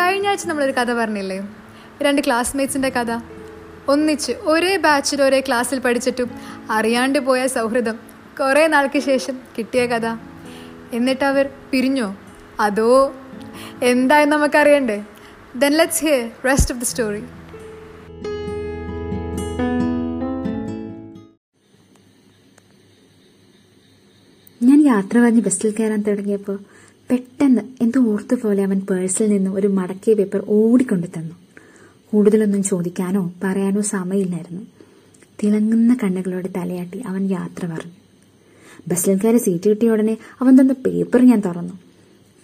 കഴിഞ്ഞ ആഴ്ച നമ്മളൊരു കഥ പറഞ്ഞില്ലേ? രണ്ട് ക്ലാസ്മേറ്റ്സിന്റെ കഥ. ഒന്നിച്ച് ഒരേ ബാച്ചിൽ ഒരേ ക്ലാസ്സിൽ പഠിച്ചിട്ടും അറിയാണ്ട് പോയ സൗഹൃദം കുറേ നാൾക്ക് ശേഷം കിട്ടിയ കഥ. എന്നിട്ട് അവർ പിരിഞ്ഞോ? അതോ എന്തായെന്ന് നമുക്കറിയണ്ടേ? Then let's hear rest of the story ഞാൻ യാത്ര പറഞ്ഞ് ബസ്സിൽ കയറാൻ തുടങ്ങിയപ്പോൾ പെട്ടെന്ന് എന്തോ ഓർത്തു പോലെ അവൻ പേഴ്സിൽ നിന്ന് ഒരു മടക്കിയ പേപ്പർ ഓടിക്കൊണ്ടു തന്നു. കൂടുതലൊന്നും ചോദിക്കാനോ പറയാനോ സമയമില്ലായിരുന്നു. തിളങ്ങുന്ന കണ്ണുകളോട് തലയാട്ടി അവൻ യാത്ര പറഞ്ഞു. ബസ്സിൽ കയറി സീറ്റ് കിട്ടിയ ഉടനെ അവൻ തന്ന പേപ്പർ ഞാൻ തുറന്നു.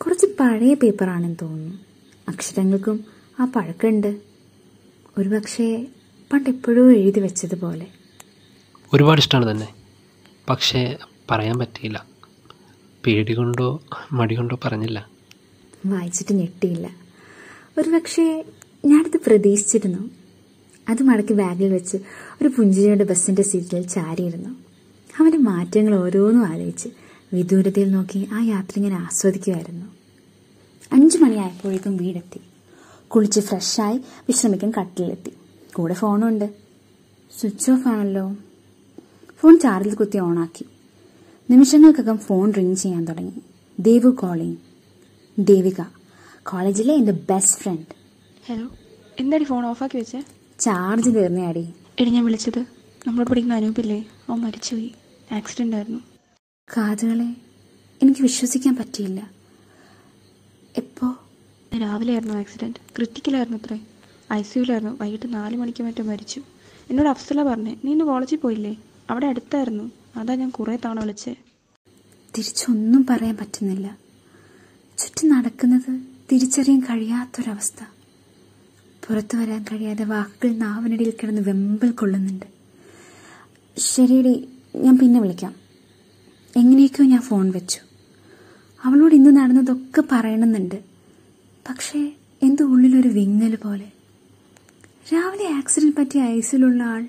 കുറച്ച് പഴയ പേപ്പറാണെന്ന് തോന്നുന്നു. അക്ഷരങ്ങൾക്കും ആ പഴക്കമുണ്ട്. ഒരുപക്ഷെ പണ്ട് എപ്പോഴോ എഴുതി വെച്ചതുപോലെ. ഒരുപാട് ഇഷ്ടമാണ് തന്നെ. പക്ഷേ പറയാൻ പറ്റിയില്ല. പേടി കൊണ്ടോ മടി കൊണ്ടോ പറഞ്ഞില്ല. വായിച്ചിട്ട് ഞെട്ടിയില്ല. ഒരുപക്ഷെ ഞാനത് പ്രതീക്ഷിച്ചിരുന്നു. അത് മടക്കി ബാഗിൽ വെച്ച് ഒരു പുഞ്ചിരിയുടെ ബസ്സിന്റെ സീറ്റിൽ ചാരിയിരുന്നു. അവന്റെ മാറ്റങ്ങൾ ഓരോന്നും ആലോചിച്ച് വിദൂരതയിൽ നോക്കി ആ യാത്ര ഞാൻ ആസ്വദിക്കുമായിരുന്നു. അഞ്ചു മണിയായപ്പോഴേക്കും വീടെത്തി. കുളിച്ച് ഫ്രഷായി വിശ്രമിക്കാൻ കട്ടിലെത്തി. കൂടെ ഫോണുണ്ട്. സ്വിച്ച് ഓഫ് ആണല്ലോ. ഫോൺ ചാർജിൽ കുത്തി ഓണാക്കി. നിമിഷങ്ങൾക്കകം ഫോൺ റിങ് ചെയ്യാൻ തുടങ്ങി. ദേവു കോളിംഗ് ദേവിക കോളേജിലെ എന്റെ ബെസ്റ്റ് ഫ്രണ്ട് ഹലോ എന്താടി ഫോൺ ഓഫ് ആക്കി വെച്ചേ? ചാർജ് തീർന്നയാടി. എടി ഞാൻ വിളിച്ചത്. നമ്മൾ പഠിക്കുന്ന അനൂപില്ലേ? അവൻ മരിച്ചുപോയി. ആക്സിഡന്റ് ആയിരുന്നു. കാതുകളെ എനിക്ക് വിശ്വസിക്കാൻ പറ്റിയില്ല. എപ്പോ? രാവിലെ ആയിരുന്നു ആക്സിഡന്റ് ക്രിട്ടിക്കലായിരുന്നു അത്രേ. ഐ സിയുലായിരുന്നു വൈകിട്ട് നാല് മണിക്ക് മറ്റോ മരിച്ചു. എന്നോട് അഫ്സല പറഞ്ഞേ നീ ഇന്ന് കോളേജിൽ പോയില്ലേ? അവിടെ അടുത്തായിരുന്നു. അതാ ഞാൻ കുറെ തവണ വിളിച്ചേ. തിരിച്ചൊന്നും പറയാൻ പറ്റുന്നില്ല. ചുറ്റും നടക്കുന്നത് തിരിച്ചറിയാൻ കഴിയാത്തൊരവസ്ഥ. പുറത്തു വരാൻ കഴിയാതെ വാക്കുകൾ നാവിനിടയിൽ കിടന്ന് വെമ്പൽ കൊള്ളുന്നുണ്ട്. ശരിയടി ഞാൻ പിന്നെ വിളിക്കാം. എങ്ങനെയൊക്കെയോ ഞാൻ ഫോൺ വെച്ചു. അവളോട് ഇന്ന് നടന്നതൊക്കെ പറയണമെന്നുണ്ട്. പക്ഷേ എന്തോ ഉള്ളിലൊരു വിങ്ങൽ പോലെ. രാവിലെ ആക്സിഡന്റ് പറ്റിയ ഐസിലുള്ള ആൾ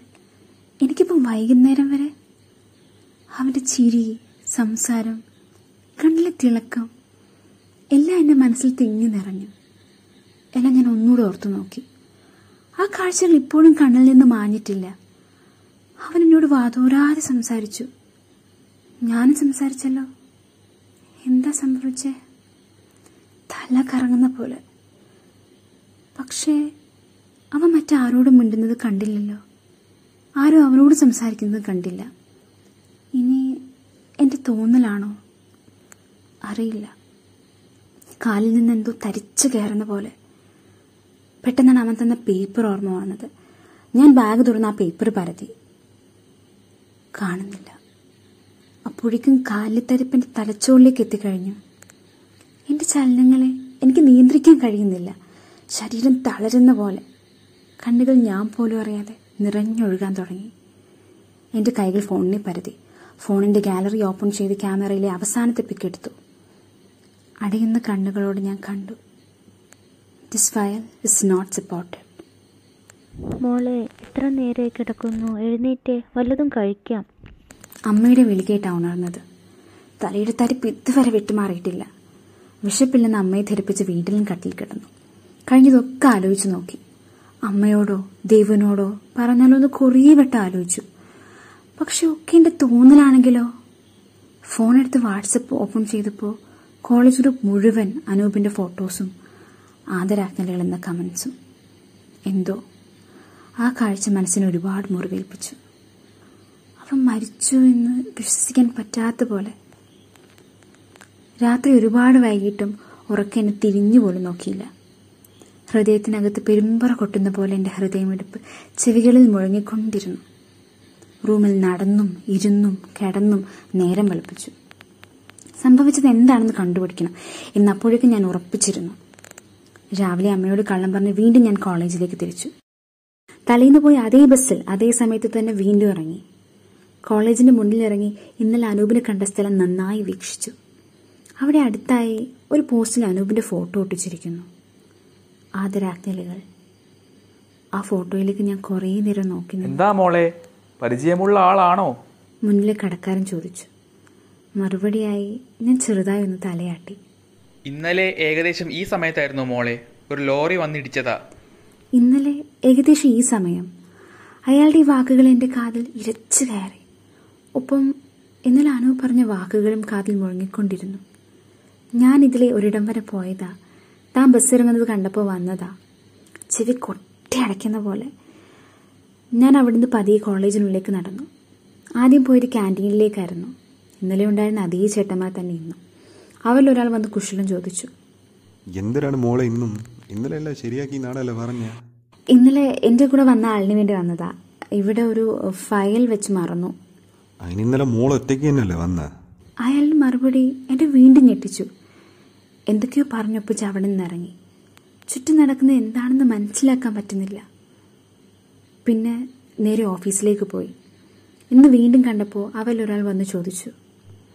എനിക്കിപ്പം വൈകുന്നേരം വരെ അവന്റെ ചിരി സംസാരം കണ്ണിലെ തിളക്കം എല്ലാം എന്റെ മനസ്സിൽ തിങ്ങി നിറഞ്ഞു. എല്ലാം ഞാൻ ഒന്നുകൂടെ ഓർത്തു നോക്കി. ആ കാഴ്ചകൾ ഇപ്പോഴും കണ്ണിൽ നിന്ന് മാഞ്ഞിട്ടില്ല. അവൻ എന്നോട് വാതോരാതെ സംസാരിച്ചു. ഞാനും സംസാരിച്ചല്ലോ. എന്താ സംഭവിച്ചേ? തല കറങ്ങുന്ന പോലെ. പക്ഷേ അവൻ മറ്റാരോടും മിണ്ടുന്നത് കണ്ടില്ലല്ലോ. ആരും അവനോട് സംസാരിക്കുന്നത് കണ്ടില്ല. തോന്നലാണോ? അറിയില്ല. കാലിൽ നിന്ന് എന്തോ തരിച്ചു കയറുന്ന പോലെ. പെട്ടെന്നാണ് അവൻ തന്ന പേപ്പർ ഓർമ്മ വന്നത്. ഞാൻ ബാഗ് തുറന്ന് ആ പേപ്പർ പരതി കാണുന്നില്ല. അപ്പോഴേക്കും കാലിത്തരിപ്പിന്റെ തലച്ചോറിലേക്ക് എത്തിക്കഴിഞ്ഞു. എന്റെ ചലനങ്ങളെ എനിക്ക് നിയന്ത്രിക്കാൻ കഴിയുന്നില്ല. ശരീരം തളരുന്ന പോലെ. കണ്ണുകൾ ഞാൻ പോലും അറിയാതെ നിറഞ്ഞൊഴുകാൻ തുടങ്ങി. എന്റെ കൈകൾ ഫോണിനെ പരതി ഫോണിന്റെ ഗാലറി ഓപ്പൺ ചെയ്ത് ക്യാമറയിലെ അവസാനത്തെ പിക്ക് എടുത്തു. അടയുന്ന കണ്ണുകളോട് ഞാൻ കണ്ടു. This file is not supported മോളെ എത്ര നേരെ കിടക്കുന്നു. എഴുന്നേറ്റ് വല്ലതും കഴിക്കാം. അമ്മയുടെ വിളികേട്ടാ ഉണർന്നത് തലയുടെ തരിപ്പ് ഇതുവരെ വിട്ടുമാറിയിട്ടില്ല. വിശപ്പില്ലെന്ന് അമ്മയെ ധരിപ്പിച്ച് വീട്ടിലും കട്ടിൽ കിടന്നു. കഴിഞ്ഞതൊക്കെ ആലോചിച്ചു നോക്കി. അമ്മയോടോ ദൈവനോടോ പറഞ്ഞാലോ ഒന്ന് കുറേ വട്ടം ആലോചിച്ചു പക്ഷെ ഒക്കെ എന്റെ തോന്നലാണെങ്കിലോ? ഫോൺ എടുത്ത് വാട്സപ്പ് ഓപ്പൺ ചെയ്തപ്പോൾ കോളേജ് ഗ്രൂപ്പ് മുഴുവൻ അനൂപിന്റെ ഫോട്ടോസും ആദരാജ്ഞലുകൾ എന്ന കമന്റ്സും. എന്തോ? ആ കാഴ്ച മനസ്സിനെ ഒരുപാട് മുറിവേൽപ്പിച്ചു. അവൻ മരിച്ചു എന്ന് വിശ്വസിക്കാൻ പറ്റാത്ത പോലെ. രാത്രി ഒരുപാട് വൈകിട്ടും ഉറക്കെ എന്നെ തിരിഞ്ഞു പോലും നോക്കിയില്ല. ഹൃദയത്തിനകത്ത് പെരുമ്പറ കൊട്ടുന്ന പോലെ എന്റെ ഹൃദയമെടുപ്പ് ചെവികളിൽ മുഴങ്ങിക്കൊണ്ടിരുന്നു. റൂമിൽ നടന്നും ഇരുന്നും കിടന്നും നേരം വെളുപ്പിച്ചു. സംഭവിച്ചത് എന്താണെന്ന് കണ്ടുപിടിക്കണം എന്നപ്പോഴേക്കും ഞാൻ ഉറപ്പിച്ചിരുന്നു. രാവിലെ അമ്മയോട് കള്ളം പറഞ്ഞ് വീണ്ടും ഞാൻ കോളേജിലേക്ക് തിരിച്ചു. തലേന്ന് പോയി അതേ ബസ്സിൽ അതേ സമയത്ത് തന്നെ വീണ്ടും ഇറങ്ങി. കോളേജിന്റെ മുന്നിലിറങ്ങി ഇന്നലെ അനൂപിനെ കണ്ട സ്ഥലം നന്നായി വീക്ഷിച്ചു. അവിടെ അടുത്തായി ഒരു പോസ്റ്റിൽ അനൂപിന്റെ ഫോട്ടോ ഒട്ടിച്ചിരിക്കുന്നു. ആദരാജ്ഞലുകൾ ആ ഫോട്ടോയിലേക്ക് ഞാൻ കുറേ നേരം നോക്കി എന്താ മോളെ? പരിചയമുള്ള ആളാണോ? മുന്നിലെ കടക്കാരൻ ചോദിച്ചു. മറുപടിയായി ഞാൻ ചെറുതായി ഒന്ന് തലയാട്ടി. ഇന്നലെ ഏകദേശം ഈ സമയത്തായിരുന്നു മോളെ. ഒരു ലോറി വന്നിടിച്ചതാ. ഇന്നലെ ഏകദേശം ഈ സമയം. അയാളുടെ ഈ വാക്കുകൾ എന്റെ കാതിൽ ഇരച്ചു കയറി. ഒപ്പം ഇന്നലെ അനു പറഞ്ഞ വാക്കുകളും കാതിൽ മുഴങ്ങിക്കൊണ്ടിരുന്നു. ഞാൻ ഇതിലെ ഒരിടം വരെ പോയതാ. താൻ ബസ് ഇറങ്ങുന്നത് കണ്ടപ്പോൾ വന്നതാ. ചെവി കൊട്ടി അടയ്ക്കുന്ന പോലെ ഞാൻ അവിടുന്ന് പതിയെ കോളേജിനുള്ളിലേക്ക് നടന്നു. ആദ്യം പോയത് ക്യാന്റീനിലേക്കായിരുന്നു ഇന്നലെ ഉണ്ടായിരുന്ന അതേ ചേട്ടന്മാർ തന്നെ ഇന്നും. അവരിൽ ഒരാൾ വന്ന് കുശലം ചോദിച്ചു. എന്തിനാണ് മോളെ ഇന്നും? ഇന്നലെ ശരിയാക്കി നാടല്ലേ പറഞ്ഞ? ഇന്നലെ എന്റെ കൂടെ വന്ന ആളിന് വേണ്ടി വന്നതാ. ഇവിടെ ഒരു ഫയൽ വെച്ച് മറന്നു. ഇന്നലെ മോൾ ഒറ്റയ്ക്ക് തന്നെയല്ലേ വന്ന? അയാളുടെ മറുപടി എന്നെ വീണ്ടും ഞെട്ടിച്ചു. എന്തൊക്കെയോ പറഞ്ഞൊപ്പിച്ച് അവിടെ നിന്ന് ഇറങ്ങി ചുറ്റും നടക്കുന്നത് എന്താണെന്ന് മനസ്സിലാക്കാൻ പറ്റുന്നില്ല. പിന്നെ നേരെ ഓഫീസിലേക്ക് പോയി. ഇന്ന് വീണ്ടും കണ്ടപ്പോൾ അവലൊരാൾ വന്ന് ചോദിച്ചു.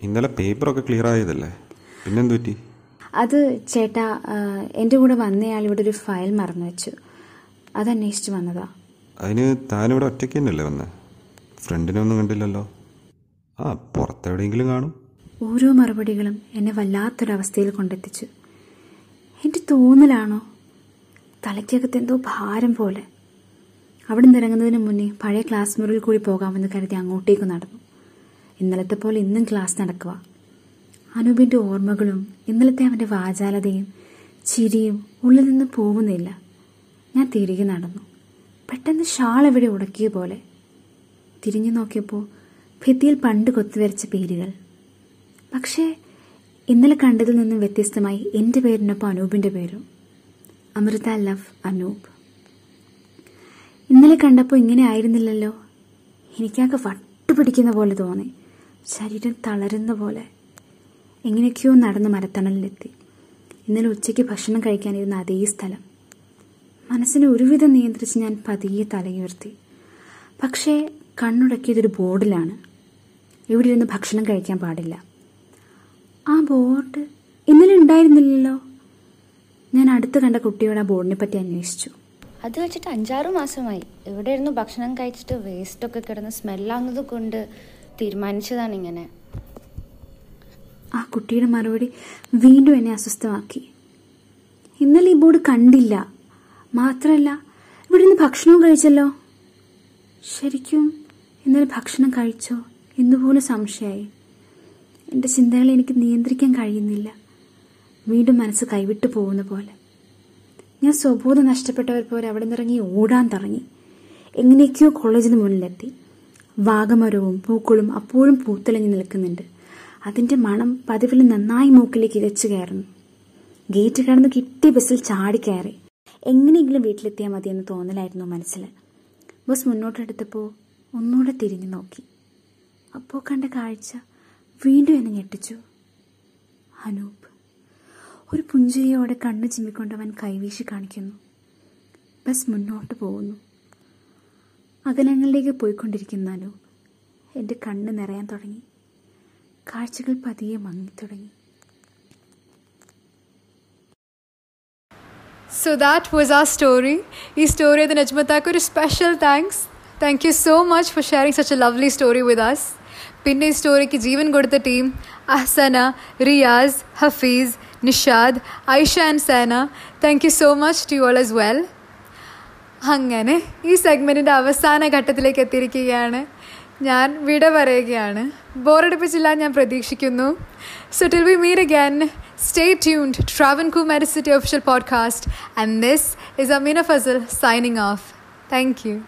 ഇന്നലെ പേപ്പറൊക്കെ ക്ലിയർ ആയതല്ലേ? പിന്നെന്തു പറ്റി അത് ചേട്ടാ എന്റെ കൂടെ വന്നയാൾ ഇവിടെ ഒരു ഫയൽ മറന്നു വെച്ചു അത് അന്വേഷിച്ച് വന്നതാ. അതിന് താനിവിടെ ഒറ്റയ്ക്ക് തന്നെയല്ലേ വന്നത് ഫ്രണ്ടിനെ ഒന്നും കണ്ടില്ലല്ലോ. ആ പുറത്തെവിടെയെങ്കിലും കാണും. ഓരോ മറുപടികളും എന്നെ വല്ലാത്തൊരവസ്ഥയിൽ കൊണ്ടെത്തിച്ചു. എന്റെ തോന്നലാണോ? തലയ്ക്കകത്ത് എന്തോ ഭാരം പോലെ. അവിടെ നിന്നിറങ്ങുന്നതിന് മുന്നേ പഴയ ക്ലാസ് മുറിയിൽ കൂടി പോകാമെന്ന് കരുതി അങ്ങോട്ടേക്ക് നടന്നു. ഇന്നലത്തെ പോലെ ഇന്നും ക്ലാസ് നടക്കുക. അനൂപിന്റെ ഓർമ്മകളും ഇന്നലത്തെ അവന്റെ വാചാലതയും ചിരിയും ഉള്ളിൽ നിന്ന് പോകുന്നില്ല ഞാൻ തിരികെ നടന്നു. പെട്ടെന്ന് ഷാൾ എവിടെ ഉടക്കിയ പോലെ. തിരിഞ്ഞു നോക്കിയപ്പോൾ ഭിത്തിയിൽ പണ്ട് കൊത്തുവരച്ച പേരുകൾ. പക്ഷേ ഇന്നലെ കണ്ടതിൽ നിന്നും വ്യത്യസ്തമായി എന്റെ പേരിനൊപ്പം അനൂപിന്റെ പേരും. അമൃത ലവ് അനൂപ്. ഇന്നലെ കണ്ടപ്പോൾ ഇങ്ങനെ ആയിരുന്നില്ലല്ലോ. എനിക്കാകെ വട്ടുപിടിക്കുന്ന പോലെ തോന്നി. ശരീരം തളരുന്ന പോലെ. എങ്ങനെയൊക്കെയോ നടന്ന് മരത്തണലിലെത്തി. ഇന്നലെ ഉച്ചയ്ക്ക് ഭക്ഷണം കഴിക്കാനിരുന്ന അതേ സ്ഥലം. മനസ്സിനെ ഒരുവിധം നിയന്ത്രിച്ച് ഞാൻ പതിയെ തലയുയർത്തി. പക്ഷേ കണ്ണുടക്കിയതൊരു ബോർഡിലാണ്. ഇവിടെ ഇരുന്ന് ഭക്ഷണം കഴിക്കാൻ പാടില്ല. ആ ബോർഡ് ഇന്നലെ ഉണ്ടായിരുന്നില്ലല്ലോ. ഞാൻ അടുത്ത് കണ്ട കുട്ടിയോട് ആ ബോർഡിനെ പറ്റി അന്വേഷിച്ചു. അത് വെച്ചിട്ട് അഞ്ചാറ് മാസമായി. ഇവിടെ ഇരുന്ന് ഭക്ഷണം കഴിച്ചിട്ട് വേസ്റ്റ് ഒക്കെ കിടന്ന് സ്മെല്ലാകുന്നത് കൊണ്ട് തീരുമാനിച്ചതാണ് ഇങ്ങനെ. ആ കുട്ടിയുടെ മറുപടി വീണ്ടും എന്നെ അസ്വസ്ഥമാക്കി. ഇന്നലെ ഈ ബോർഡ് കണ്ടില്ല. മാത്രമല്ല ഇവിടെ നിന്ന് ഭക്ഷണവും കഴിച്ചല്ലോ. ശരിക്കും ഇന്നലെ ഭക്ഷണം കഴിച്ചോ എന്നുപോലും സംശയമായി. എന്റെ ചിന്തകളെ എനിക്ക് നിയന്ത്രിക്കാൻ കഴിയുന്നില്ല. വീണ്ടും മനസ്സ് കൈവിട്ടു പോകുന്ന പോലെ. ഞാൻ സ്വബോധം നഷ്ടപ്പെട്ടവർ പോലെ അവിടെ നിന്നിറങ്ങി ഓടാൻ തുടങ്ങി. എങ്ങനെയൊക്കെയോ കോളേജിന് മുന്നിലെത്തി. വാഗമരവും പൂക്കളും അപ്പോഴും പൂത്തലഞ്ഞു നിൽക്കുന്നുണ്ട്. അതിന്റെ മണം പതിവിൽ നന്നായി മൂക്കിലേക്ക് ഇരച്ചു കയറുന്നു. ഗേറ്റ് കടന്ന് കിട്ടി ബസ്സിൽ ചാടി കയറി. എങ്ങനെയെങ്കിലും വീട്ടിലെത്തിയാൽ എന്ന് തോന്നലായിരുന്നു മനസ്സിൽ. ബസ് മുന്നോട്ടെടുത്തപ്പോൾ ഒന്നുകൂടെ തിരിഞ്ഞു നോക്കി. അപ്പോൾ കണ്ട കാഴ്ച വീണ്ടും എന്നെ ഞെട്ടിച്ചു. അനൂപ് ഒരു പുഞ്ചിരിയോടെ കണ്ണു അവൻ കൈവീശി കാണിക്കുന്നു. ബസ് മുന്നോട്ട് പോകുന്നു. അകലങ്ങളിലേക്ക് പോയിക്കൊണ്ടിരിക്കുന്നാലോ എന്റെ കണ്ണ് നിറയാൻ തുടങ്ങി. കാഴ്ചകൾ പതിയെ മങ്ങിത്തുടങ്ങി ദാറ്റ് വാസ് ആ സ്റ്റോറി ഈ സ്റ്റോറി അത് നജ്മത്താക്ക് ഒരു special thanks thank you so much for sharing such a lovely story with us പിന്നെ ഈ സ്റ്റോറിക്ക് ജീവൻ കൊടുത്ത team Ahsana Riyas Hafees Nishad Aisha and Sena thank you so much to you all as well അങ്ങനെ ഈ സെഗ്മെന്റിന്റെ അവസാന ഘട്ടത്തിലേക്ക് എത്തിയിരിക്കുകയാണ്. ഞാൻ വിട പറയുകയാണ്. ബോറടിപ്പിച്ചില്ല ഞാൻ പ്രതീക്ഷിക്കുന്നു. So till we meet again stay tuned Travancore Medicity official podcast and this is Ameena Fazal signing off thank you